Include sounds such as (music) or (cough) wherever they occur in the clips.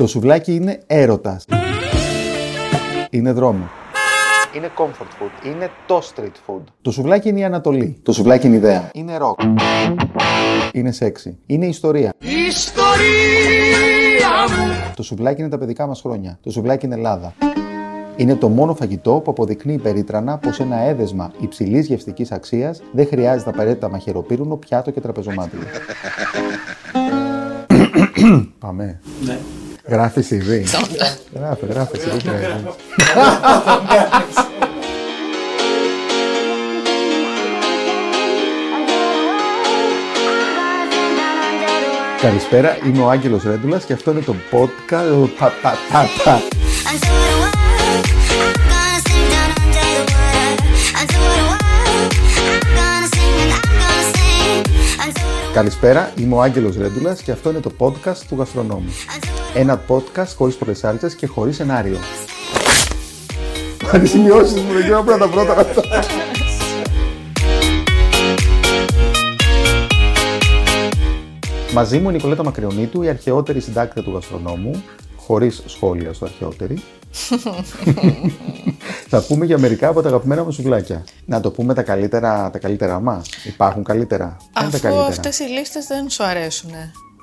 Το σουβλάκι είναι έρωτας. Είναι δρόμο. Είναι comfort food. Είναι το street food. Το σουβλάκι είναι η Ανατολή. Το σουβλάκι είναι ιδέα. Είναι rock. Είναι sexy. Είναι ιστορία. Ιστορία μου. Το σουβλάκι είναι τα παιδικά μας χρόνια. Το σουβλάκι είναι Ελλάδα. Είναι το μόνο φαγητό που αποδεικνύει περίτρανα πως ένα έδεσμα υψηλής γευστικής αξίας δεν χρειάζεται απαραίτητα μαχαιροπύρουνο, πιάτο και τραπεζομάτι. (laughs) Πάμε. Ναι. Γράφει CV. Γράφει, γράφει CV. Καλησπέρα, είμαι ο Άγγελος Ρέντουλας και αυτό είναι το podcast. Πα, πα, πα, πα. Καλησπέρα, είμαι ο Άγγελος Ρέντουλας και αυτό είναι το podcast του Γαστρονόμου. Ένα podcast χωρίς πρεσάλτσες και χωρίς σενάριο. Αν τις σημειώσεις μου, δεν ξέρω πρώτα πρώτα. Μαζί μου η Νικολέτα Μακριονίτου, η αρχαιότερη συντάκτρια του γαστρονόμου, χωρίς σχόλια στο αρχαιότερη. Θα πούμε για μερικά από τα αγαπημένα μου σουβλάκια. Να το πούμε τα καλύτερα, τα καλύτερα μας. Υπάρχουν καλύτερα. Ποια είναι τα Αφού καλύτερα. αυτές οι λίστες δεν σου αρέσουν.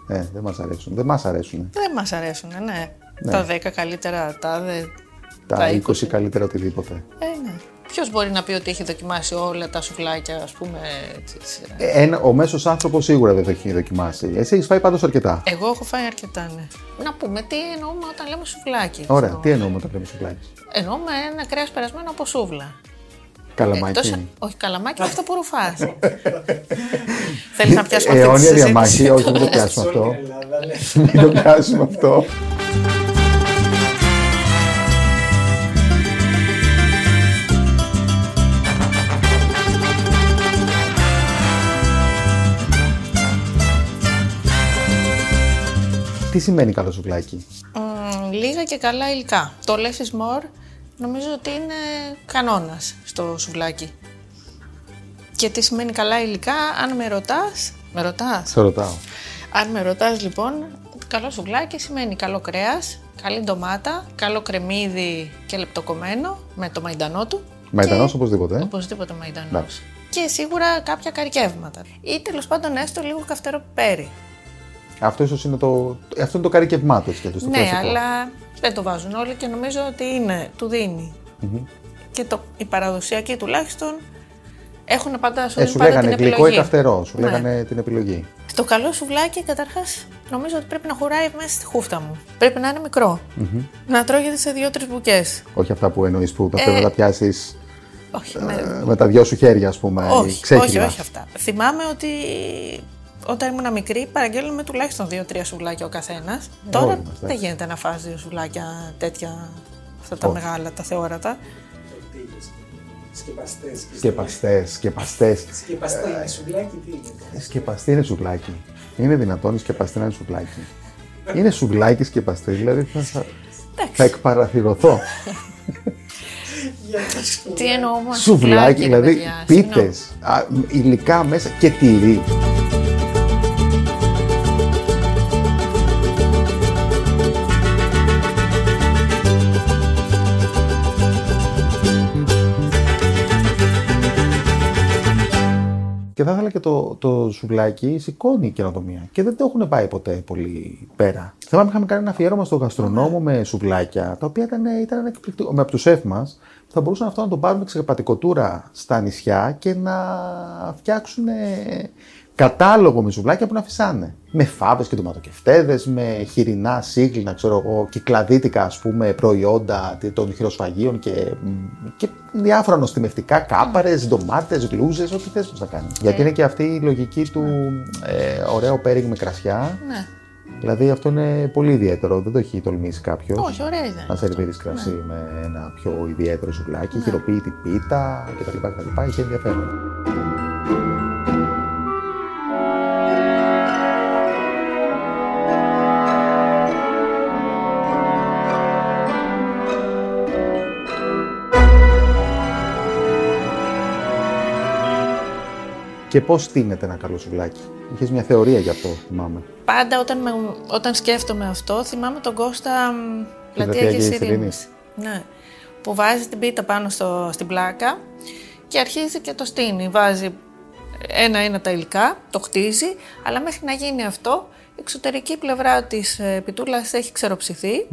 Ε, δεν μας αρέσουν. Δεν μας αρέσουν. Δεν μας αρέσουν, ναι. Ναι. Τα 10 καλύτερα, τα δε... Τα 20 καλύτερα οτιδήποτε. Ε, ναι. Ποιος μπορεί να πει ότι έχει δοκιμάσει όλα τα σουβλάκια, ας πούμε, έτσι, σε- Ε, Ένα, ο μέσος άνθρωπος σίγουρα δεν το έχει δοκιμάσει. Εσύ έχεις φάει πάντως αρκετά. Εγώ έχω φάει αρκετά, ναι. Να πούμε τι εννοούμε όταν λέμε σουβλάκι. Ωραία. Αυτό. Τι εννοούμε όταν λέμε σουβλάκι. Εννοούμε ένα κρέας περασμένο από σούβλα. Καλαμάκι. Εκτός- όχι, καλαμάκι αυτό που ρουφάς. (laughs) Θέλεις να πιάσουμε αυτή τη Αιώνια συζήτηση; διαμάχη. Όχι, μην το πιάσουμε Σε όλη αυτό. την Ελλάδα, ναι. (laughs) Μην το πιάσουμε αυτό. Τι σημαίνει καλό σουβλάκι; Μμμ, λίγα και καλά υλικά. Το less is more νομίζω ότι είναι κανόνας στο σουβλάκι. Και τι σημαίνει καλά υλικά, αν με ρωτάς, με ρωτάς. Σε ρωτάω. Αν με ρωτάς λοιπόν, καλό σουβλάκι σημαίνει καλό κρέας, καλή ντομάτα, καλό κρεμμύδι και λεπτοκομμένο με το μαϊντανό του. Μαϊντανός Και- οπωσδήποτε. ε. Οπωσδήποτε μαϊντανός. Εντάξει. Και σίγουρα κάποια καρικεύματα. Ή τέλος πάντων έστω λίγο καυτερό πιπέρι. Αυτό ίσως είναι το, αυτό είναι το καρικευμά του έτσι κι αλλιώς, το Ναι, κλασικό. αλλά δεν το βάζουν όλοι και νομίζω ότι είναι, του δινει Και το, οι παραδοσιακοί τουλάχιστον έχουν πάντα, σου Ε, δίνουν σου πάντα λέγανε την γλυκό ή επιλογή. καυτερό, σου Ναι. λέγανε την επιλογή. Το καλό σουβλάκι καταρχάς νομίζω ότι πρέπει να χωράει μέσα στη χούφτα μου. Πρέπει να είναι μικρό. Να τρώγεται σε δύο-τρεις μπουκές. Όχι αυτά που εννοείς που Ε, πρέπει να τα πιάσεις Όχι, ε, με- με τα δυο σου χέρια, ας πούμε, όχι, όχι, ξέχυλα. όχι αυτά. Θυμάμαι ότι όταν ήμουν μικρή παραγγέλνουμε τουλάχιστον δύο-τρία σουβλάκια ο καθένας. Τώρα όλοι μας, δεν εντάξει. γίνεται να φας δύο σουβλάκια τέτοια, αυτά τα Όχι. μεγάλα, τα θεόρατα. Τορτίλες. Σκεπαστές. Σκεπαστές, σκεπαστές. Σκεπαστή είναι σουβλάκι, τι είναι; Σκεπαστή είναι σουβλάκι. Είναι δυνατόν η σκεπαστή να είναι σουβλάκι. Είναι σουβλάκι σκεπαστή, δηλαδή θα, θα, θα εκπαραθυρωθώ. Για τα σουβλάκια. Τι εννοώ όμω. Σουβλάκι, δηλαδή πίτες, α, υλικά μέσα και τυρί. Και θα ήθελα και το, το σουβλάκι σηκώνει η καινοτομία. Και δεν το έχουν πάει ποτέ πολύ πέρα. Θυμάμαι είχαμε κάνει ένα αφιέρωμα στο γαστρονόμο με σουβλάκια, τα οποία ήταν, ήταν εκπληκτικό. Με από τους σεφ μας θα μπορούσαν αυτό να το πάρουν σε πατικοτούρα στα νησιά και να φτιάξουν ε, κατάλογο με σουβλάκια που να φυσάνε. Με φάβες και ντοματοκευτέδε, με χοιρινά σύγκλινα, ξέρω εγώ, κυκλαδίτικα ας πούμε προϊόντα των χειροσφαγείων και, και διάφορα νοστιμευτικά, κάπαρες, ντομάτες, γλούζες, ό,τι θες να κάνεις. Γιατί είναι και αυτή η λογική του ε, ωραίο πέριγ με κρασιά. Ναι. Δηλαδή αυτό είναι πολύ ιδιαίτερο, δεν το έχει τολμήσει κάποιος. Όχι, ωραία ιδέα. Να σερβίρεις κρασί με ένα πιο ιδιαίτερο σουβλάκι, χειροποίητη πίτα κτλ. κτλ. Είχε ενδιαφέρον. Και πώς στείνεται ένα καλό σουβλάκι; Είχες μια θεωρία γι' αυτό, θυμάμαι. Πάντα όταν, με, όταν σκέφτομαι αυτό, θυμάμαι τον Κώστα μ, Πλατεία Πλατεία Αγίας Αγίας Ειρήνης. Ναι. Που βάζει την πίτα πάνω στο, στην πλάκα και αρχίζει και το στείνει. Βάζει ένα-ένα τα υλικά, το χτίζει, αλλά μέχρι να γίνει αυτό, η εξωτερική πλευρά της ε, πιτούλας έχει ξεροψηθεί.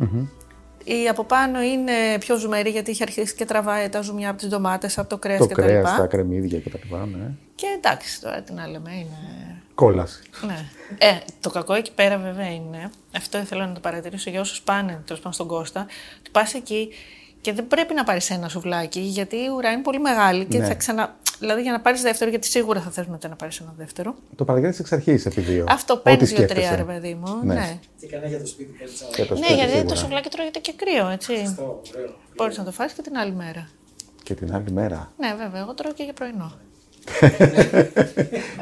Η από πάνω είναι πιο ζουμερή γιατί έχει αρχίσει και τραβάει τα ζουμιά από τις ντομάτες, από το κρέας Το κτλ. κρέας, τα κρεμμύδια κτλ. Ναι. Και εντάξει, τώρα τι να λέμε, είναι Κόλαση. ναι. Ε, το κακό εκεί πέρα βέβαια είναι, αυτό ήθελα να το παρατηρήσω για όσους πάνε τέλος πάντων στον Κώστα, ότι πας εκεί και δεν πρέπει να πάρεις ένα σουβλάκι, γιατί η ουρά είναι πολύ μεγάλη και Ναι. θα ξανα. Δηλαδή για να πάρεις δεύτερο, γιατί σίγουρα θα θες μετά να πάρεις ένα δεύτερο. Το παραγγέλνει εξ αρχής επί δύο. Αυτό Ό,τι παίρνει δύο-τρία, σκέφτεσαι. ρε παιδί μου. Ναι. Ναι, Και κανένα για το σπίτι κάτι άλλο. Και το ναι σπίτι γιατί σίγουρα. το σουβλάκι τρώγεται και κρύο, έτσι. Αυτό, ωραίο. Μπορείς να το φας και την άλλη μέρα. Και την άλλη μέρα. Ναι, βέβαια, εγώ τρώω και για πρωινό.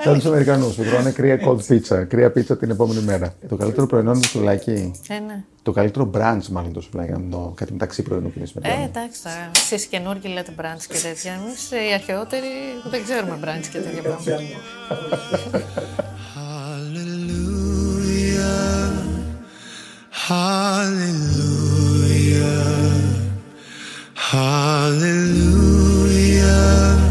Σαν τους Αμερικανούς που τρώνε κρύα cold pizza. Κρύα πίτσα την επόμενη μέρα. Το καλύτερο πρωινό είναι το σουβλάκι. Ε, ναι. Το καλύτερο brunch, μάλλον το σουβλάκι. να το κάτι μεταξύ πρωινού και Ε, μεσημεριανού. εντάξει τώρα. Εσείς καινούργοι λέτε μπραντ και τέτοια. Εμείς οι αρχαιότεροι δεν ξέρουμε μπραντ και τέτοια πράγματα. Hallelujah. Hallelujah. Hallelujah.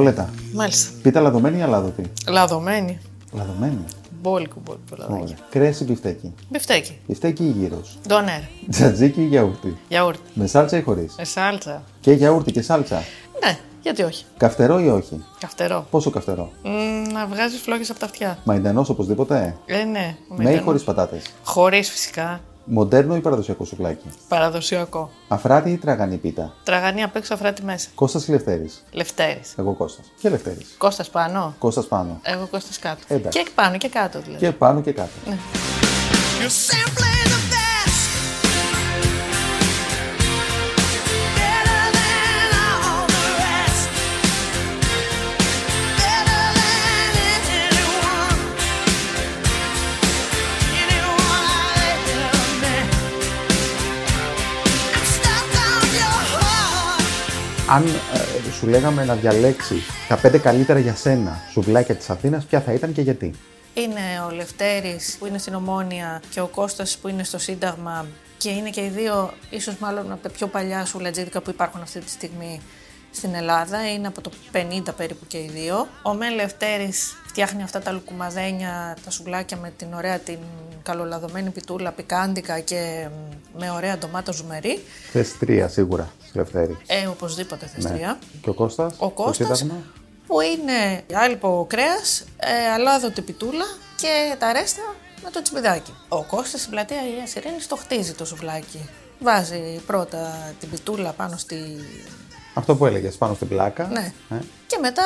Νικολέτα, Μάλιστα. πίτα λαδωμένη ή αλάδωτη. Λαδωμένη. Λαδωμένη. Μπόλικο, μπόλικο λαδάκι. Ωραία. Κρέας ή μπιφτέκι. Μπιφτέκι. Μπιφτέκι ή γύρος; Ντονέρ. Τζατζίκι ή γιαούρτι; Γιαούρτι. Με σάλτσα ή χωρίς; Με σάλτσα. Και γιαούρτι και σάλτσα; Ναι, γιατί όχι. Καυτερό ή όχι; Καυτερό. Πόσο καυτερό; Μ, να βγάζεις φλόγες από τα αυτιά. Μαϊντανός οπωσδήποτε; Ε, ναι. Με ή χωρίς πατάτες; Χωρίς φυσικά. Μοντέρνο ή παραδοσιακό σουβλάκι; Παραδοσιακό. Αφράτη ή τραγανή πίτα; Τραγανή απ' έξω αφράτη μέσα. Κώστας ή Λευτέρης; Λευτέρης. Εγώ Κώστας. Και Λευτέρης. Κώστας πάνω. Κώστας πάνω. Εγώ Κώστας κάτω. Εντάξει. Και πάνω και κάτω δηλαδή. Και πάνω και κάτω. You're Αν ε, σου λέγαμε να διαλέξεις τα πέντε καλύτερα για σένα σουβλάκια της Αθήνας, ποια θα ήταν και γιατί; Είναι ο Λευτέρης που είναι στην Ομόνια και ο Κώστας που είναι στο Σύνταγμα και είναι και οι δύο ίσως μάλλον από τα πιο παλιά σουλατζίδικα που υπάρχουν αυτή τη στιγμή στην Ελλάδα. Είναι από το 50 περίπου και οι δύο. Ο Μεν Λευτέρης φτιάχνει αυτά τα λουκουμαδένια, τα σουβλάκια με την ωραία την καλολαδωμένη πιτούλα, πικάντικα και μ, με ωραία ντομάτα ζουμερή. Θες τρία σίγουρα, στη Λευτέρη. Ε, οπωσδήποτε θεστρία. Και ο Κώστας. Ο το Κώστας Σύνταγμα; που είναι άλυπο κρέας, ε, αλάδοτη πιτούλα και τα ρέστα με το τσιμπιδάκι. Ο Κώστας στην πλατεία Αγίας Ειρήνης το χτίζει το σουβλάκι. Βάζει πρώτα την πιτούλα πάνω στη... Αυτό που έλεγες πάνω στην πλάκα. Ναι. Ε, Και μετά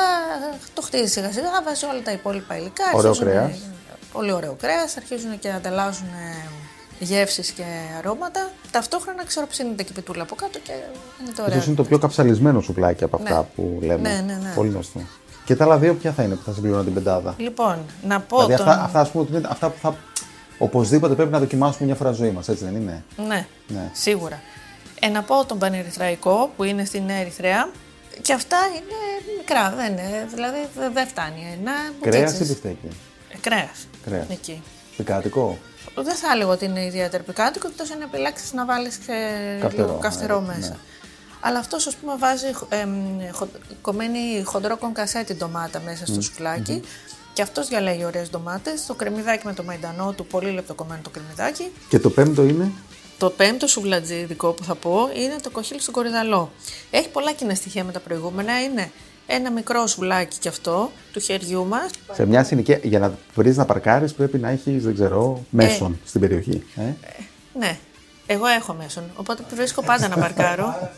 το χτίζει σιγά σιγά, βάζει όλα τα υπόλοιπα υλικά. Ωραίο αρχίζουνε- κρέας. Πολύ ωραίο κρέας, αρχίζουν και ανταλλάζουν γεύσεις και αρώματα. Ταυτόχρονα ξεροψύνεται και η πιτούλα από κάτω και είναι το ωραίο. Ίσως είναι το πιο καψαλισμένο σουβλάκι από αυτά Ναι. που λέμε. Ναι, ναι, ναι. Πολύ γνωστό. Και τα άλλα δύο ποια θα είναι που θα συμπληρώνουν την πεντάδα; Λοιπόν, να πω δηλαδή τον... αυτά, αυτά, ας πούμε, ότι είναι αυτά που θα οπωσδήποτε πρέπει να δοκιμάσουμε μια φορά ζωή μας, έτσι δεν είναι; Ναι, Ναι. σίγουρα. Ε, να πω τον Πανερυθραϊκό που είναι στην Νέα Ερυθρέα. Και αυτά είναι μικρά, δεν είναι, δηλαδή δε- δεν φτάνει. Ένα Κρέας ή μπουκίτσες. μπιφτέκι; Ε, κρέας. Κρέας. Εκεί. Πικάτικο; Δεν θα έλεγα ότι είναι ιδιαίτερα πικάντικο, εκτός αν επιλέξεις να βάλεις και Καυτερό, λίγο καυτερό ναι, μέσα. ναι. Αλλά αυτός, ας πούμε, βάζει εμ, χο, κομμένη χοντρό κονκασέτη ντομάτα μέσα στο σουφλάκι. Και αυτός διαλέγει ωραίες ντομάτες. Το κρεμμυδάκι με το μαϊντανό του, πολύ λεπτοκομμένο το κρεμμυδάκι. Και το πέμπτο είναι; Το πέμπτο σουβλατζίδικο που θα πω είναι το κοχύλι στον κορυδαλό. Έχει πολλά κοινά στοιχεία με τα προηγούμενα. Είναι ένα μικρό σουβλάκι κι αυτό του χεριού μας. Σε μια συνοικία, για να βρεις να παρκάρεις, πρέπει να έχεις, δεν ξέρω, μέσον στην περιοχή. Ε; Ναι, εγώ έχω μέσον. Οπότε βρίσκω πάντα να παρκάρω.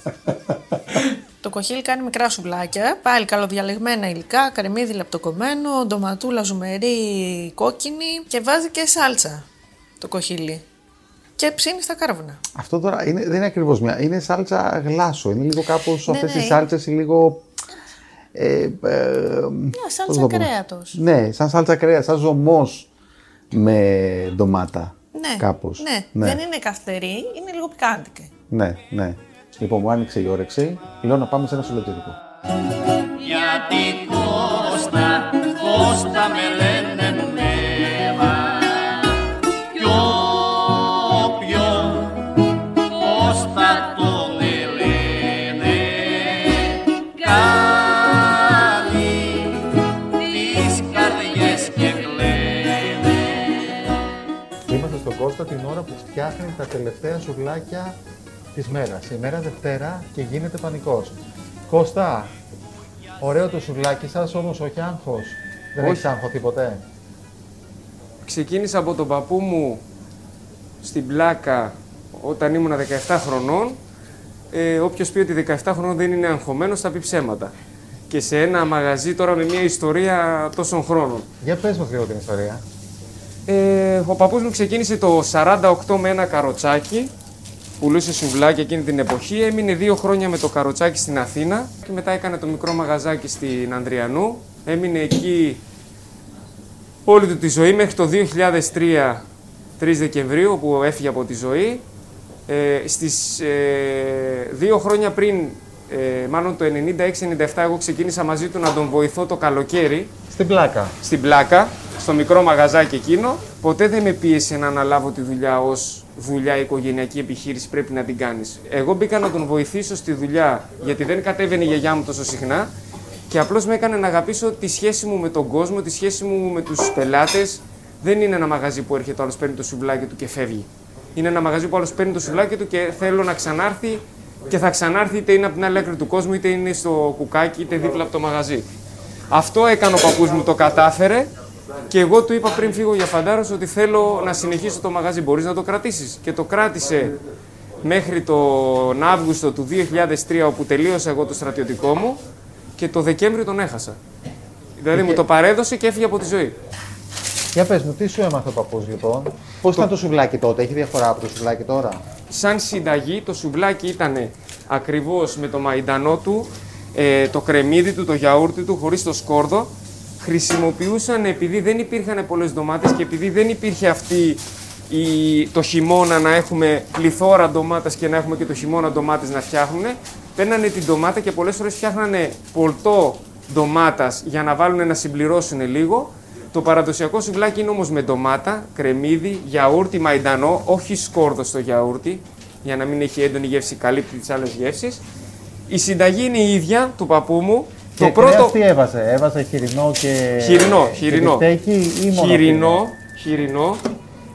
(laughs) το κοχύλι κάνει μικρά σουβλάκια. Πάλι καλοδιαλεγμένα υλικά, κρεμμύδι λεπτοκομμένο, ντοματούλα ζουμερή κόκκινη και βάζει και σάλτσα το κοχύλι. Και ψήνει στα κάρβουνα. Αυτό τώρα είναι, δεν είναι ακριβώς μια. Είναι σάλτσα γλάσο. Είναι λίγο κάπως Ναι, αυτές ναι. οι σάλτσες λίγο. Ε, ε, Μια πώς σάλτσα να το πω. κρέατος. Ναι, σαν σάλτσα κρέας, σαν ζωμός με ντομάτα. Ναι, Κάπως. ναι. δεν είναι καυτερή, είναι λίγο πικάντικη. Ναι, ναι. Λοιπόν, μου άνοιξε η όρεξη. Λέω να πάμε σε ένα σουλοτήρικο. Γιατί Κώστα, Κώστα με λένε την ώρα που φτιάχνει τα τελευταία σουβλάκια της μέρας. Η μέρα Δευτέρα και γίνεται πανικός. Κώστα, ωραίο το σουβλάκι σας, όμως όχι άγχος. Δεν Όχι. έχει άγχος ποτέ. Ξεκίνησα από τον παππού μου στην πλάκα όταν ήμουν 17 χρονών. Ε, Όποιος πει ότι 17 χρονών δεν είναι αγχωμένος, θα πει ψέματα. Και σε ένα μαγαζί τώρα με μια ιστορία τόσων χρόνων. Για πες μας λίγο την ιστορία. Ε, ο παππούς μου ξεκίνησε το 48 με ένα καροτσάκι. Πουλούσε σουβλάκια εκείνη την εποχή. Έμεινε δύο χρόνια με το καροτσάκι στην Αθήνα. Και μετά έκανε το μικρό μαγαζάκι στην Ανδριανού. Έμεινε εκεί όλη του τη ζωή μέχρι το 2003, 3 Δεκεμβρίου, όπου έφυγε από τη ζωή. Ε, στις ε, δύο χρόνια πριν, ε, μάλλον το 96-97, εγώ ξεκίνησα μαζί του να τον βοηθώ το καλοκαίρι Στην πλάκα. στην πλάκα, στο μικρό μαγαζάκι εκείνο. Ποτέ δεν με πίεσε να αναλάβω τη δουλειά ως δουλειά οικογενειακή επιχείρηση, πρέπει να την κάνεις. Εγώ μπήκα να τον βοηθήσω στη δουλειά, γιατί δεν κατέβαινε η γιαγιά μου τόσο συχνά και απλώς με έκανε να αγαπήσω τη σχέση μου με τον κόσμο, τη σχέση μου με τους πελάτες. Δεν είναι ένα μαγαζί που έρχεται ο άλλος παίρνει το σουβλάκι του και φεύγει. Είναι ένα μαγαζί που ο άλλος παίρνει το σουβλάκι του και θέλω να ξανάρθει και θα ξανάρθει είτε είναι από την άλλη άκρη του κόσμου, είτε είναι στο κουκάκι, είτε δίπλα από το μαγαζί. Αυτό έκανε ο παππούς μου, το κατάφερε και εγώ του είπα πριν φύγω για φαντάρος ότι θέλω να συνεχίσω το μαγαζί. Μπορείς να το κρατήσεις. Και το κράτησε μέχρι τον Αύγουστο του 2003 όπου τελείωσα εγώ το στρατιωτικό μου και το Δεκέμβριο τον έχασα. Δηλαδή μου το παρέδωσε και έφυγε από τη ζωή. Για πες μου, τι σου έμαθε ο παππούς λοιπόν; Πώς ήταν το σουβλάκι τότε, έχει διαφορά από το σουβλάκι τώρα; σαν συνταγή το σουβλάκι ήταν ακριβώς με το μαϊντανό του, ε, το κρεμμύδι του, το γιαούρτι του, χωρίς το σκόρδο. Χρησιμοποιούσαν, επειδή δεν υπήρχαν πολλές ντομάτες και επειδή δεν υπήρχε αυτή η, το χειμώνα να έχουμε πληθώρα ντομάτας και να έχουμε και το χειμώνα ντομάτες να φτιάχνουν, παίρνανε την ντομάτα και πολλές φορές φτιάχνανε πολτό ντομάτας για να βάλουν να συμπληρώσουν λίγο. Το παραδοσιακό σουβλάκι είναι όμως με ντομάτα, κρεμμύδι, γιαούρτι, μαϊντανό, όχι σκόρδο στο γιαούρτι, για να μην έχει έντονη γεύση, καλύπτει τις άλλες γεύσεις. Η συνταγή είναι η ίδια του παππού μου. Και το πρώτο... κρέας τι έβαζε, έβαζε χοιρινό και... Χοιρινό, και χοιρινό. μπιφτέκι ή μόνο χοιρινό, χοιρινό.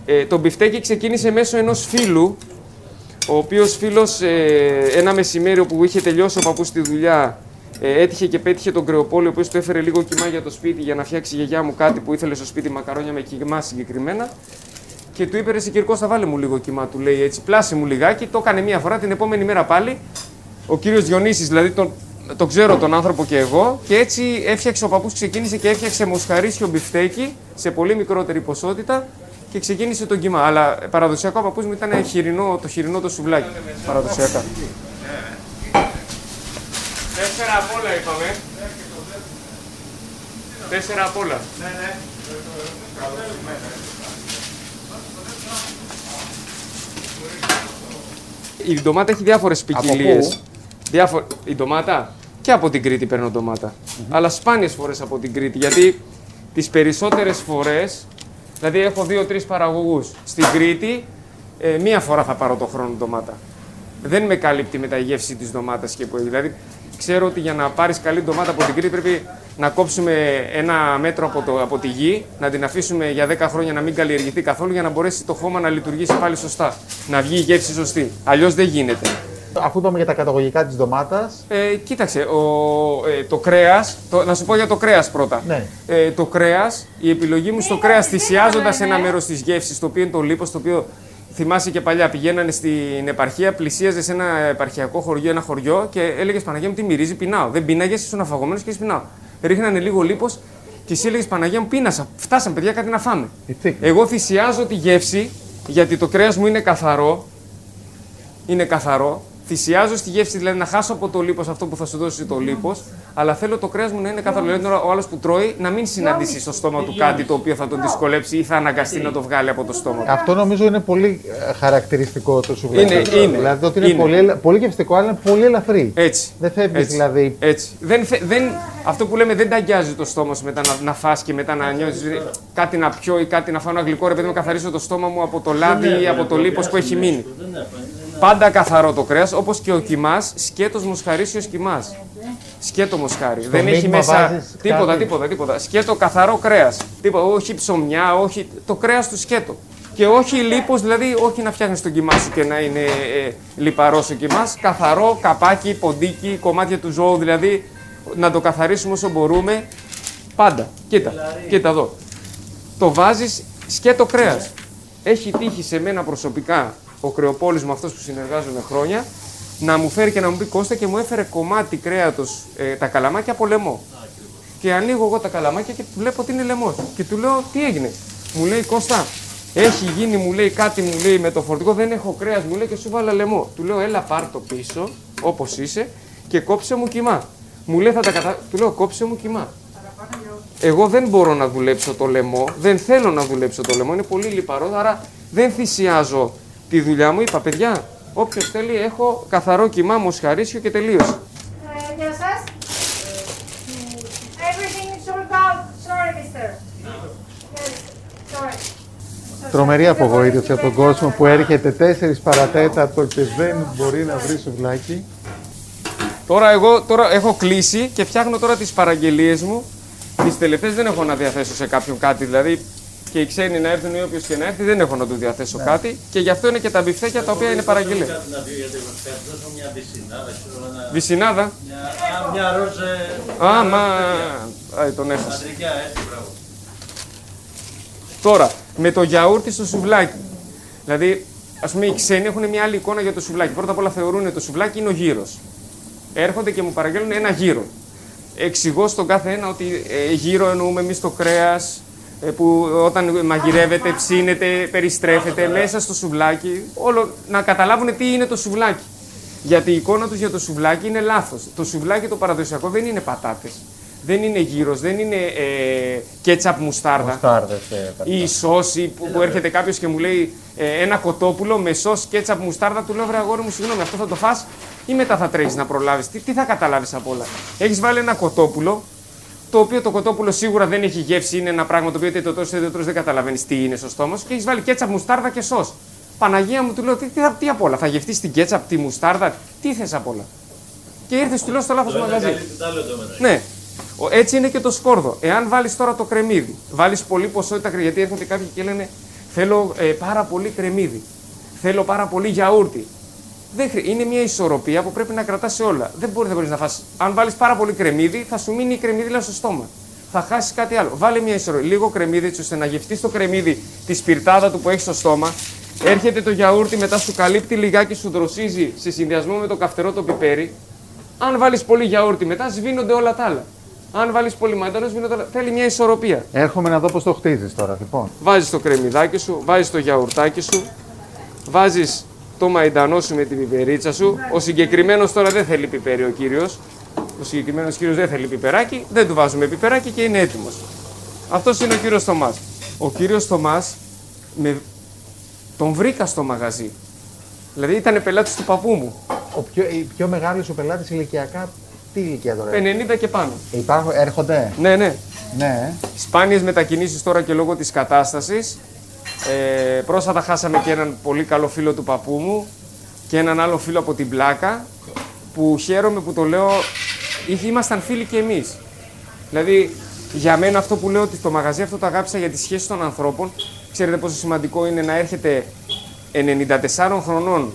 Ε, το μπιφτέκι ξεκίνησε μέσω ενός φίλου, ο οποίος φίλος ε, ένα μεσημέρι όπου είχε τελειώσει ο παππούς τη δουλειά, ε, έτυχε και πέτυχε τον κρεοπώλη, ο οποίος του έφερε λίγο κιμά για το σπίτι για να φτιάξει η γιαγιά μου κάτι που ήθελε στο σπίτι, μακαρόνια με κιμά συγκεκριμένα. Και του είπε: Ρε Σικυρκός, θα βάλε μου λίγο κοιμά, του λέει έτσι. Πλάσε μου λιγάκι. Το έκανε μία φορά, την επόμενη μέρα πάλι. Ο κύριος Διονύσης, δηλαδή τον, τον ξέρω τον άνθρωπο και εγώ. Και έτσι έφτιαξε ο παππούς, ξεκίνησε και έφτιαξε μοσχαρίσιο μπιφτέκι σε πολύ μικρότερη ποσότητα και ξεκίνησε τον κοιμά. Αλλά παραδοσιακό ο παππούς μου ήταν χοιρινό, το χοιρινό το σουβλάκι. Παραδοσιακά. Τέσσερα απ' όλα είπαμε. Τέσσερα απ' όλα. Η ντομάτα έχει διάφορες ποικιλίες. Πού; Διάφο... Η ντομάτα και από την Κρήτη παίρνω ντομάτα. Αλλά σπάνιες φορές από την Κρήτη. Γιατί τις περισσότερες φορές, δηλαδή έχω δύο-τρεις παραγωγούς στην Κρήτη, ε, μία φορά θα πάρω το χρόνο ντομάτα. Δεν με καλύπτει με τα γεύση της ντομάτας και που έχει. Δηλαδή ξέρω ότι για να πάρεις καλή ντομάτα από την Κρήτη πρέπει να κόψουμε ένα μέτρο από, το, από τη γη, να την αφήσουμε για 10 χρόνια να μην καλλιεργηθεί καθόλου για να μπορέσει το χώμα να λειτουργήσει πάλι σωστά. Να βγει η γεύση σωστή. Αλλιώς δεν γίνεται. Αφού είπαμε για τα καταγωγικά της ντομάτας, Ε, κοίταξε, ο, ε, το κρέας, να σου πω για το κρέας πρώτα. Ναι. Ε, το κρέας, η επιλογή μου στο κρέας θυσιάζοντας ένα μέρος της γεύσης, το οποίο είναι το λίπος, το οποίο θυμάσαι και παλιά πηγαίνανε στην επαρχία, πλησίαζε σε ένα επαρχιακό χωριό, ένα χωριό και έλεγες Παναγία μου τι μυρίζει, πεινάω. Δεν πίναγες, ήσουν αφαγωμένος και είσαι πεινάω. Ρίχνανε λίγο λίπος και εσύ έλεγες Παναγία μου πείνασα. Φτάσαμε, παιδιά, κάτι να φάμε. η τσίκνη. Εγώ θυσιάζω τη γεύση γιατί το κρέας μου είναι καθαρό. Είναι καθαρό. Θυσιάζω στη γεύση, δηλαδή να χάσω από το λίπος αυτό που θα σου δώσει το λίπος, αλλά θέλω το κρέας μου να είναι καθαρό. Δηλαδή τώρα ο άλλος που τρώει να μην συναντήσει στο στόμα του κάτι το οποίο θα τον δυσκολέψει ή θα αναγκαστεί να το βγάλει από το στόμα του. Αυτό νομίζω είναι πολύ ε, χαρακτηριστικό το σουβλάκι. Είναι, είναι. Δηλαδή ότι είναι, Είναι. Πολύ, ελα- πολύ γευστικό, αλλά είναι πολύ ελαφρύ. Έτσι. Δεν φεύγεις Έτσι. δηλαδή. Έτσι. Δεν, θε- δεν, αυτό που λέμε δεν τα αγιάζει το στόμα σου μετά να, να φας και μετά να νιώσεις ε, κάτι να πιω ή κάτι να φάω ένα γλυκό ρε παιδί μου καθαρίσω το στόμα μου από το λάδι ή από το λίπος που έχει μείνει. Πάντα καθαρό το κρέας, όπως και ο κοιμάς, σκέτος μοσχαρίσιος κοιμάς. Σκέτο μοσχάρι. δεν έχει μείγμα μέσα βάζεις τίποτα, κάτι. τίποτα, τίποτα. Σκέτο καθαρό κρέας. Τίποτα, όχι ψωμιά, όχι το κρέας του σκέτο. Και όχι λίπος, δηλαδή όχι να φτιάχνεις τον κοιμά σου και να είναι ε, λιπαρός ο κοιμάς. Καθαρό, καπάκι, ποντίκι, κομμάτια του ζώου, δηλαδή να το καθαρίσουμε όσο μπορούμε. Πάντα. Κοίτα, κοίτα εδώ. Το βάζεις σκέτο κρέας. Έχει τύχει σε μένα προσωπικά ο κρεοπόλης μου αυτός που συνεργάζομαι χρόνια να μου φέρει και να μου πει Κώστα και μου έφερε κομμάτι κρέατος ε, τα καλαμάκια από λαιμό. Και ανοίγω εγώ τα καλαμάκια και βλέπω ότι είναι λαιμό. Και του λέω τι έγινε; Μου λέει Κώστα, έχει γίνει μου λέει κάτι μου λέει με το φορτικό, δεν έχω κρέας, μου λέει και σου βάλα λαιμό. Του λέω έλα πάρ το πίσω όπως είσαι και κόψε μου κοιμά. Μου λέει θα τα κατα... Του λέω κόψε μου κοιμά. Εγώ δεν μπορώ να δουλέψω το λαιμό, δεν θέλω να δουλέψω το λαιμό, είναι πολύ λιπαρός, άρα δεν θυσιάζω τη δουλειά μου. Είπα, παιδιά, όποιος θέλει, έχω καθαρό κοιμά, μοσχαρίσιο και τελείωσε. Ε, Γεια σας. Everything is sold out. Sorry, mister. Yes, sorry. Τρομερή απογοήτευση από τον κόσμο που έρχεται 4 παρατέταρτος και δεν μπορεί να βρει σουβλάκι. Τώρα εγώ τώρα έχω κλείσει και φτιάχνω τώρα τις παραγγελίες μου. Τις τελευταίες δεν έχω να διαθέσω σε κάποιον κάτι, δηλαδή και οι ξένοι να έρθουν ή όποιος και να έρθει δεν έχω να του διαθέσω κάτι και γι' αυτό είναι και τα μπιφτέκια τα οποία είναι παραγγελία. Να πει γιατί μας κάνει τόσο μια βυσινάδα, ξέρω ένα... Βυσινάδα; Μια, α, μια ροζε... Α, μα... Α, τον έχασα. Αντρικιά, έτσι, μπράβο. Τώρα, με το γιαούρτι στο σουβλάκι. Δηλαδή, ας πούμε, οι ξένοι έχουν μια άλλη εικόνα για το σουβλάκι. Πρώτα απ' όλα θεωρούν ότι το σουβλάκι είναι ο γύρος. Έρχονται και μου παραγγέλνουν ένα γύρο. Εξηγώ στον κάθε ένα ότι ε, γύρο εννοούμε εμείς το κρέας, που όταν μαγειρεύεται, ψήνεται, περιστρέφεται μέσα στο σουβλάκι. Όλο να καταλάβουν τι είναι το σουβλάκι. Γιατί η εικόνα τους για το σουβλάκι είναι λάθος. Το σουβλάκι το παραδοσιακό δεν είναι πατάτες. Δεν είναι γύρος, δεν είναι ε, κέτσαπ μουστάρδα Μουστάρδες, ε, τα- ή σώση που, που έρχεται κάποιος και μου λέει ε, ένα κοτόπουλο με σως κέτσαπ μουστάρδα, του λέω βρε αγόρι μου, συγγνώμη, αυτό θα το φας ή μετά θα τρέχεις να προλάβεις. Τι, τι θα καταλάβεις απ' όλα. Έχεις βάλει ένα κοτόπουλο, το οποίο το κοτόπουλο σίγουρα δεν έχει γεύση, είναι ένα πράγμα το οποίο είτε το τρως είτε το τρως δεν καταλαβαίνει τι είναι στο στόμα σου και έχεις βάλει κέτσαπ μουστάρδα και σως. Παναγία μου, του λέω τι, τι, θα- τι απ' όλα, θα γευτείς την κέτσαπ, τη μουστάρδα, τι θες απ' όλα. Και ήρθες, του λέω στο λάθος μαγαζί. Κάτι το άλλο το μεταξύ. Ναι. Ο- Έτσι είναι και το σκόρδο. Εάν βάλεις τώρα το κρεμμύδι, βάλεις πολύ ποσότητα κρεμμύδι, γιατί έρχονται κάποιοι και λένε Θέλω ε, πάρα πολύ κρεμμύδι. Θέλω πάρα πολύ γιαούρτι. Δεν χρει... Είναι μια ισορροπία που πρέπει να κρατάς σε όλα. Δεν μπορεί δεν μπορείς να φας. Αν βάλεις πάρα πολύ κρεμμύδι, θα σου μείνει η κρεμμύδι στο στόμα. Θα χάσεις κάτι άλλο. Βάλε μια ισορροπία. Λίγο κρεμμύδι, έτσι ώστε να γευτείς το κρεμμύδι τη σπιρτάδα του που έχεις στο στόμα. Έρχεται το γιαούρτι, μετά σου καλύπτει λιγάκι, σου δροσίζει σε συνδυασμό με το καυτερό το πιπέρι. Αν βάλεις πολύ γιαούρτι μετά, σβήνονται όλα τα άλλα. Αν βάλεις πολύ μανταρό, σβήνονται όλα. Θέλει μια ισορροπία. Έρχομαι να δω πώς το χτίζεις τώρα, λοιπόν. Βάζεις το κρεμμυδάκι σου, βάζεις το γιαουρτάκι σου, βάζεις το μαϊντανό σου με την πιπερίτσα σου. Ο συγκεκριμένος τώρα δεν θέλει πιπέρι ο κύριος. Ο συγκεκριμένος κύριος δεν θέλει πιπεράκι, δεν του βάζουμε πιπεράκι και είναι έτοιμος. Αυτός είναι ο κύριος Θωμάς. Ο κύριος Θωμάς με... τον βρήκα στο μαγαζί. Δηλαδή ήταν πελάτης του παππού μου. Ο πιο, οι πιο μεγάλοι σου πελάτε ηλικιακά, τι ηλικία τώρα. 50 και πάνω. Υπάρχουν, έρχονται; Ναι, ναι. Ναι. Σπάνιες μετακινήσεις τώρα και λόγω της κατάστασης. Ε, πρόσφατα χάσαμε και έναν πολύ καλό φίλο του παππού μου και έναν άλλο φίλο από την Πλάκα που χαίρομαι που το λέω, είχε- ήμασταν φίλοι και εμείς. Δηλαδή, για μένα αυτό που λέω ότι το μαγαζί αυτό το αγάπησα για τις σχέσεις των ανθρώπων. Ξέρετε πόσο σημαντικό είναι να έρχεται 94 χρονών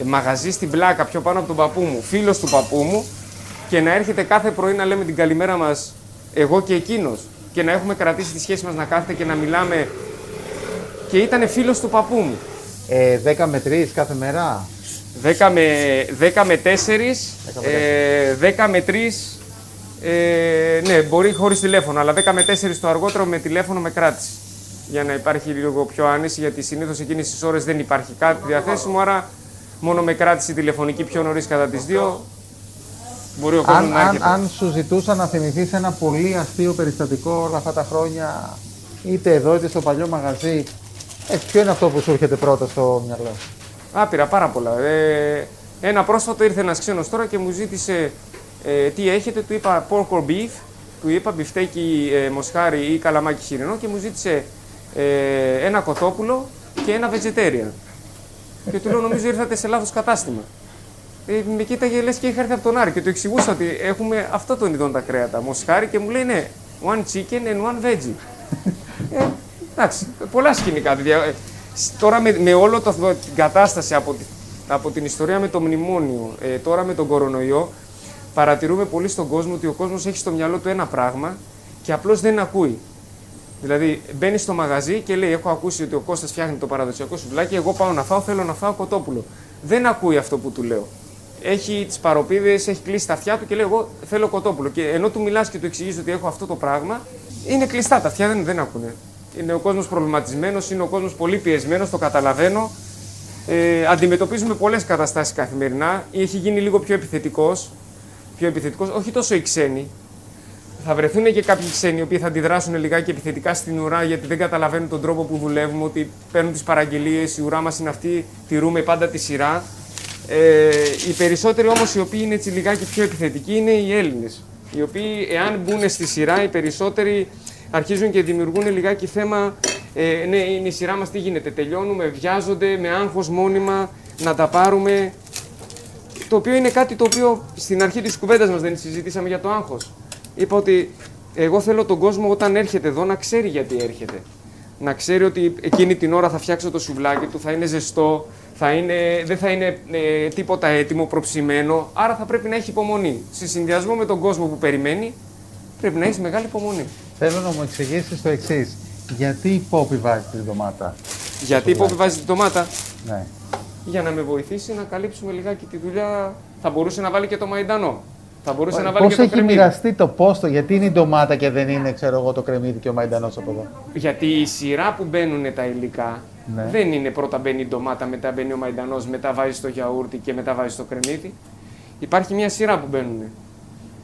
ε, μαγαζί στην Πλάκα πιο πάνω από τον παππού μου, φίλος του παππού μου και να έρχεται κάθε πρωί να λέμε την καλημέρα μας εγώ και εκείνος και να έχουμε κρατήσει τη σχέση μας να κάθεται και να μιλάμε και ήταν φίλος του παππού μου. Ε, 10 με 3 κάθε μέρα; 10 με, 10 με 4, ε, 10 με 3, ε, ναι, μπορεί χωρίς τηλέφωνο, αλλά 10 με 4 το αργότερο με τηλέφωνο με κράτηση. Για να υπάρχει λίγο πιο άνεση, γιατί συνήθως εκείνες τις ώρες δεν υπάρχει κάτι διαθέσιμο, άρα μόνο με κράτηση τηλεφωνική πιο νωρίς κατά τις 2, μπορεί ο κόσμος Αν, να αν, έρχεται. αν σου ζητούσα να θυμηθείς ένα πολύ αστείο περιστατικό όλα αυτά τα χρόνια, είτε εδώ είτε στο παλιό μαγαζί, ε, ποιο είναι αυτό που σου έρχεται πρώτα στο μυαλό; Άπειρα, πάρα πολλά. Ε, ένα πρόσφατο ήρθε ένας ξένος τώρα και μου ζήτησε ε, τι έχετε. Του είπα pork or beef, του είπα μπιφτέκι ε, μοσχάρι ή καλαμάκι χοιρινό και μου ζήτησε ε, ένα κοτόπουλο και ένα vegetarian. και του λέω: Νομίζω ήρθατε σε λάθος κατάστημα. Ε, με κοίταγε λες και είχα έρθει από τον Άρη και του εξηγούσα ότι έχουμε αυτό τον ειδών τα κρέατα. Μοσχάρι και μου λέει: Ναι, one chicken and one veggie. Ε, εντάξει, πολλά σκηνικά. παιδιά. Ε, σ- Τώρα με, με όλο το, την κατάσταση από, τη- από την ιστορία με το μνημόνιο, ε, τώρα με τον κορονοϊό, παρατηρούμε πολύ στον κόσμο ότι ο κόσμος έχει στο μυαλό του ένα πράγμα και απλώς δεν ακούει. Δηλαδή, μπαίνει στο μαγαζί και λέει: Έχω ακούσει ότι ο Κώστας φτιάχνει το παραδοσιακό σουβλάκι. Εγώ πάω να φάω, θέλω να φάω κοτόπουλο. Δεν ακούει αυτό που του λέω. Έχει τις παροπίδες, έχει κλείσει τα αυτιά του και λέει: Εγώ θέλω κοτόπουλο. Και ενώ του μιλάς και του εξηγείς ότι έχω αυτό το πράγμα, είναι κλειστά τα αυτιά, δεν, δεν ακούνε. Είναι ο κόσμος προβληματισμένος, είναι ο κόσμος πολύ πιεσμένος, το καταλαβαίνω. Ε, αντιμετωπίζουμε πολλές καταστάσεις καθημερινά. Έχει γίνει λίγο πιο επιθετικός. Πιο επιθετικός, όχι τόσο οι ξένοι, θα βρεθούν και κάποιοι ξένοι οι οποίοι θα αντιδράσουν λιγάκι επιθετικά στην ουρά γιατί δεν καταλαβαίνουν τον τρόπο που δουλεύουμε, ότι παίρνουν τις παραγγελίες, η ουρά μας είναι αυτή, τηρούμε πάντα τη σειρά. Ε, οι περισσότεροι όμως οι οποίοι είναι έτσι λιγάκι πιο επιθετικοί είναι οι Έλληνες. Οι οποίοι, εάν μπουν στη σειρά, οι περισσότεροι αρχίζουν και δημιουργούν λιγάκι θέμα. Ε, ναι, είναι η σειρά μας, τι γίνεται. Τελειώνουμε, βιάζονται με άγχος μόνιμα να τα πάρουμε. Το οποίο είναι κάτι το οποίο στην αρχή της κουβέντας μας δεν συζητήσαμε για το άγχος. Είπα ότι εγώ θέλω τον κόσμο όταν έρχεται εδώ να ξέρει γιατί έρχεται. Να ξέρει ότι εκείνη την ώρα θα φτιάξω το σουβλάκι του, θα είναι ζεστό, θα είναι, δεν θα είναι ε, τίποτα έτοιμο, προψημένο. Άρα θα πρέπει να έχει υπομονή. Σε συνδυασμό με τον κόσμο που περιμένει, πρέπει να έχεις μεγάλη υπομονή. Θέλω να μου εξηγήσεις το εξής. Γιατί η Πόπη βάζει τη ντομάτα; Γιατί η σουβλάκι. Πόπη βάζει την ντομάτα, Ναι. για να με βοηθήσει να καλύψουμε λιγάκι τη δουλειά. Θα μπορούσε να βάλει και το μαϊντανό. Θα μπορούσε να βάλει Πώς και το έχει κρεμμύδι. μοιραστεί το πόστο, γιατί είναι η ντομάτα και δεν είναι, ξέρω εγώ, το κρεμμύδι και ο μαϊντανό από εδώ; Γιατί η σειρά που μπαίνουν τα υλικά Ναι. δεν είναι πρώτα μπαίνει η ντομάτα, μετά μπαίνει ο μαϊντανό, μετά βάζει το γιαούρτι και μετά βάζει το κρεμμύδι. Υπάρχει μια σειρά που μπαίνουν.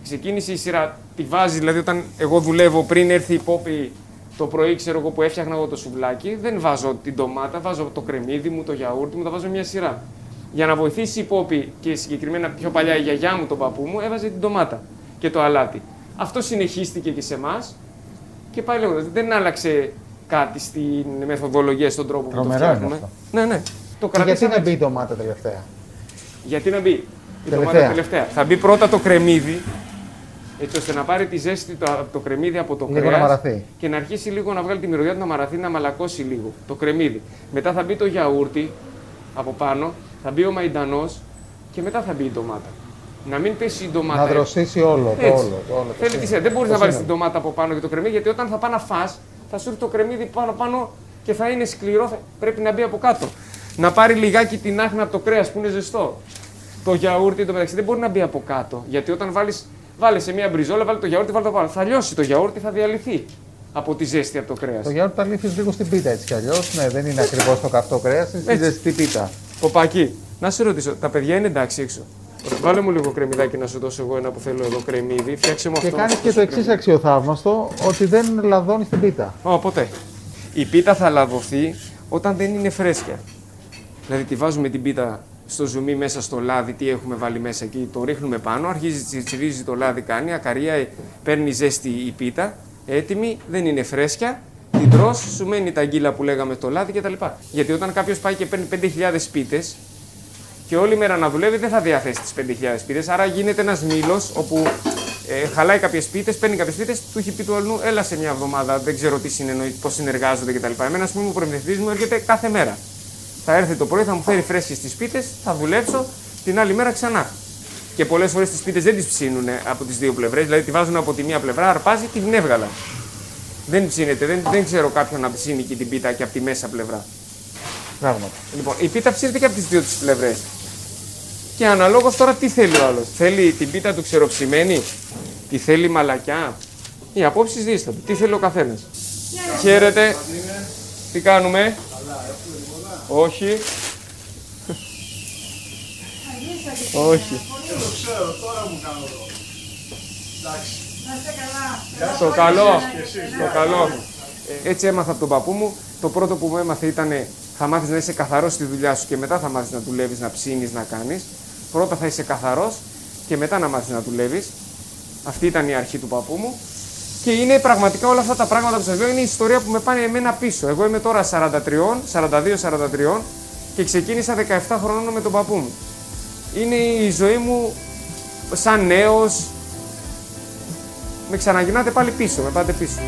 Ξεκίνησε η σειρά, τη βάζει, δηλαδή όταν εγώ δουλεύω πριν έρθει η πόπη το πρωί, ξέρω εγώ που έφτιαχνα εγώ το σουβλάκι, δεν βάζω την ντομάτα, βάζω το κρεμμύδι μου, το γιαούρτι μου, τα βάζω μια σειρά. Για να βοηθήσει η πόπη και συγκεκριμένα πιο παλιά η γιαγιά μου, τον παππού μου, έβαζε την ντομάτα και το αλάτι. Αυτό συνεχίστηκε και σε εμάς και πάει λέγοντας. Δεν άλλαξε κάτι στην μεθοδολογία, στον τρόπο που Τρομερό το είναι φτιάχνουμε. αυτό. Ναι, ναι. Το Και γιατί κρατήσαμε να μπει η έτσι. ντομάτα τελευταία; Γιατί να μπει. Η Τελευταία. ντομάτα τελευταία; Θα μπει πρώτα το κρεμμύδι, έτσι ώστε να πάρει τη ζέστη το, το κρεμμύδι από το Λίγο κρέας να μαραθεί. και να αρχίσει λίγο να βγάλει τη μυρωδιά του να μαραθεί, να μαλακώσει λίγο το κρεμμύδι. Μετά θα μπει το γιαούρτι από πάνω, θα μπει ο μαϊντανός και μετά θα μπει η ντομάτα. Να μην πέσει η ντομάτα. Να δροσίσει όλο, το Έτσι. όλο. Το όλο το Θέλει τη σύνολο. σειρά. Δεν μπορείς Το να βάλεις την σύνολο. ντομάτα από πάνω και το κρεμμύδι, γιατί όταν θα πάει να φας, θα σου έρθει το κρεμμύδι πάνω πάνω και θα είναι σκληρό. θα- Πρέπει να μπει από κάτω. Να πάρει λιγάκι την άχνα από το κρέας που είναι ζεστό. Το γιαούρτι το μεταξύ δεν μπορεί να μπει από κάτω. Γιατί όταν βάλεις βάλε σε μια μπριζόλα, βάλει το γιαούρτι, βάλει το πάνω. Θα λιώσει το γιαούρτι, θα διαλυθεί από τη ζέστη από το κρέας. Το γιαούρτι τα λύθει λίγο στην πίτα έτσι κι αλλιώς. Ναι, δεν είναι ακριβώς το καυτό κρέας, είναι στη Έτσι. ζεστή πίτα. Ποπάκι, να σε ρωτήσω, τα παιδιά είναι εντάξει έξω; Βάλε μου λίγο κρεμμυδάκι να σου δώσω εγώ ένα που θέλω εδώ κρεμμύδι. Φτιάξε μου Και αυτό. κάνεις αυτό και το σου εξής κρεμμύδι. αξιοθαύμαστο, ότι δεν λαδώνεις την πίτα. Ω, ποτέ. Η πίτα θα λαδωθεί όταν δεν είναι φρέσκια. Δηλαδή τη βάζουμε την πίτα στο ζουμί μέσα στο λάδι, τι έχουμε βάλει μέσα εκεί, το ρίχνουμε πάνω, αρχίζει τσιριζίζει το λάδι, κάνει, ακαρία, παίρνει ζέστη η πίτα, έτοιμη, δεν είναι φρέσκια, την τρως, σου μένει τα αγκύλα που λέγαμε στο λάδι κτλ. Γιατί όταν κάποιος πάει και παίρνει 5.000 πίτες και όλη μέρα να δουλεύει δεν θα διαθέσει τις 5.000 πίτες, άρα γίνεται ένας μήλος όπου ε, χαλάει κάποιες πίτες, παίρνει κάποιες πίτες, του έχει πει του αλλού, έλα σε μια εβδομάδα, δεν ξέρω τι συνεννοεί, πώς συνεργάζονται κτλ. Εμένα, ας πούμε, ο προμηθευτή μου έρχεται κάθε μέρα. Θα έρθει το πρωί, θα μου φέρει φρέσκες τις πίτες, θα δουλέψω την άλλη μέρα ξανά. Και πολλές φορές τις πίτες δεν τις ψήνουν από τις δύο πλευρές, δηλαδή τη βάζουν από τη μία πλευρά, αρπάζει, την έβγαλα. Δεν ψήνεται, δεν, δεν ξέρω κάποιον να ψήνει και την πίτα και από τη μέσα πλευρά. Πράγματι. Λοιπόν, η πίτα ψήνεται και από τις δύο τις πλευρές. Και αναλόγως τώρα τι θέλει ο άλλος. Θέλει την πίτα του ξεροψημένη, τη θέλει μαλακιά. Οι απόψεις δίστανται. Τι θέλει ο καθένας. Χαίρετε. Τι κάνουμε; Όχι. Όχι. Το ξέρω, τώρα μου κάνω εδώ. Εντάξει. Το καλό. Το καλό. Ε, Έτσι έμαθα από τον παππού μου. Το πρώτο που μου έμαθε ήταν θα μάθεις να είσαι καθαρός στη δουλειά σου και μετά θα μάθεις να δουλεύεις, να ψήνεις, να κάνεις. Πρώτα θα είσαι καθαρός και μετά να μάθεις να δουλεύεις. Αυτή ήταν η αρχή του παππού μου. Και είναι πραγματικά όλα αυτά τα πράγματα που σας λέω είναι η ιστορία που με πάνε εμένα πίσω. Εγώ είμαι τώρα 43, 42-43 και ξεκίνησα 17 χρονών με τον παππού μου. Είναι η ζωή μου σαν νέος, με ξαναγυρνάτε πάλι πίσω, με πάτε πίσω.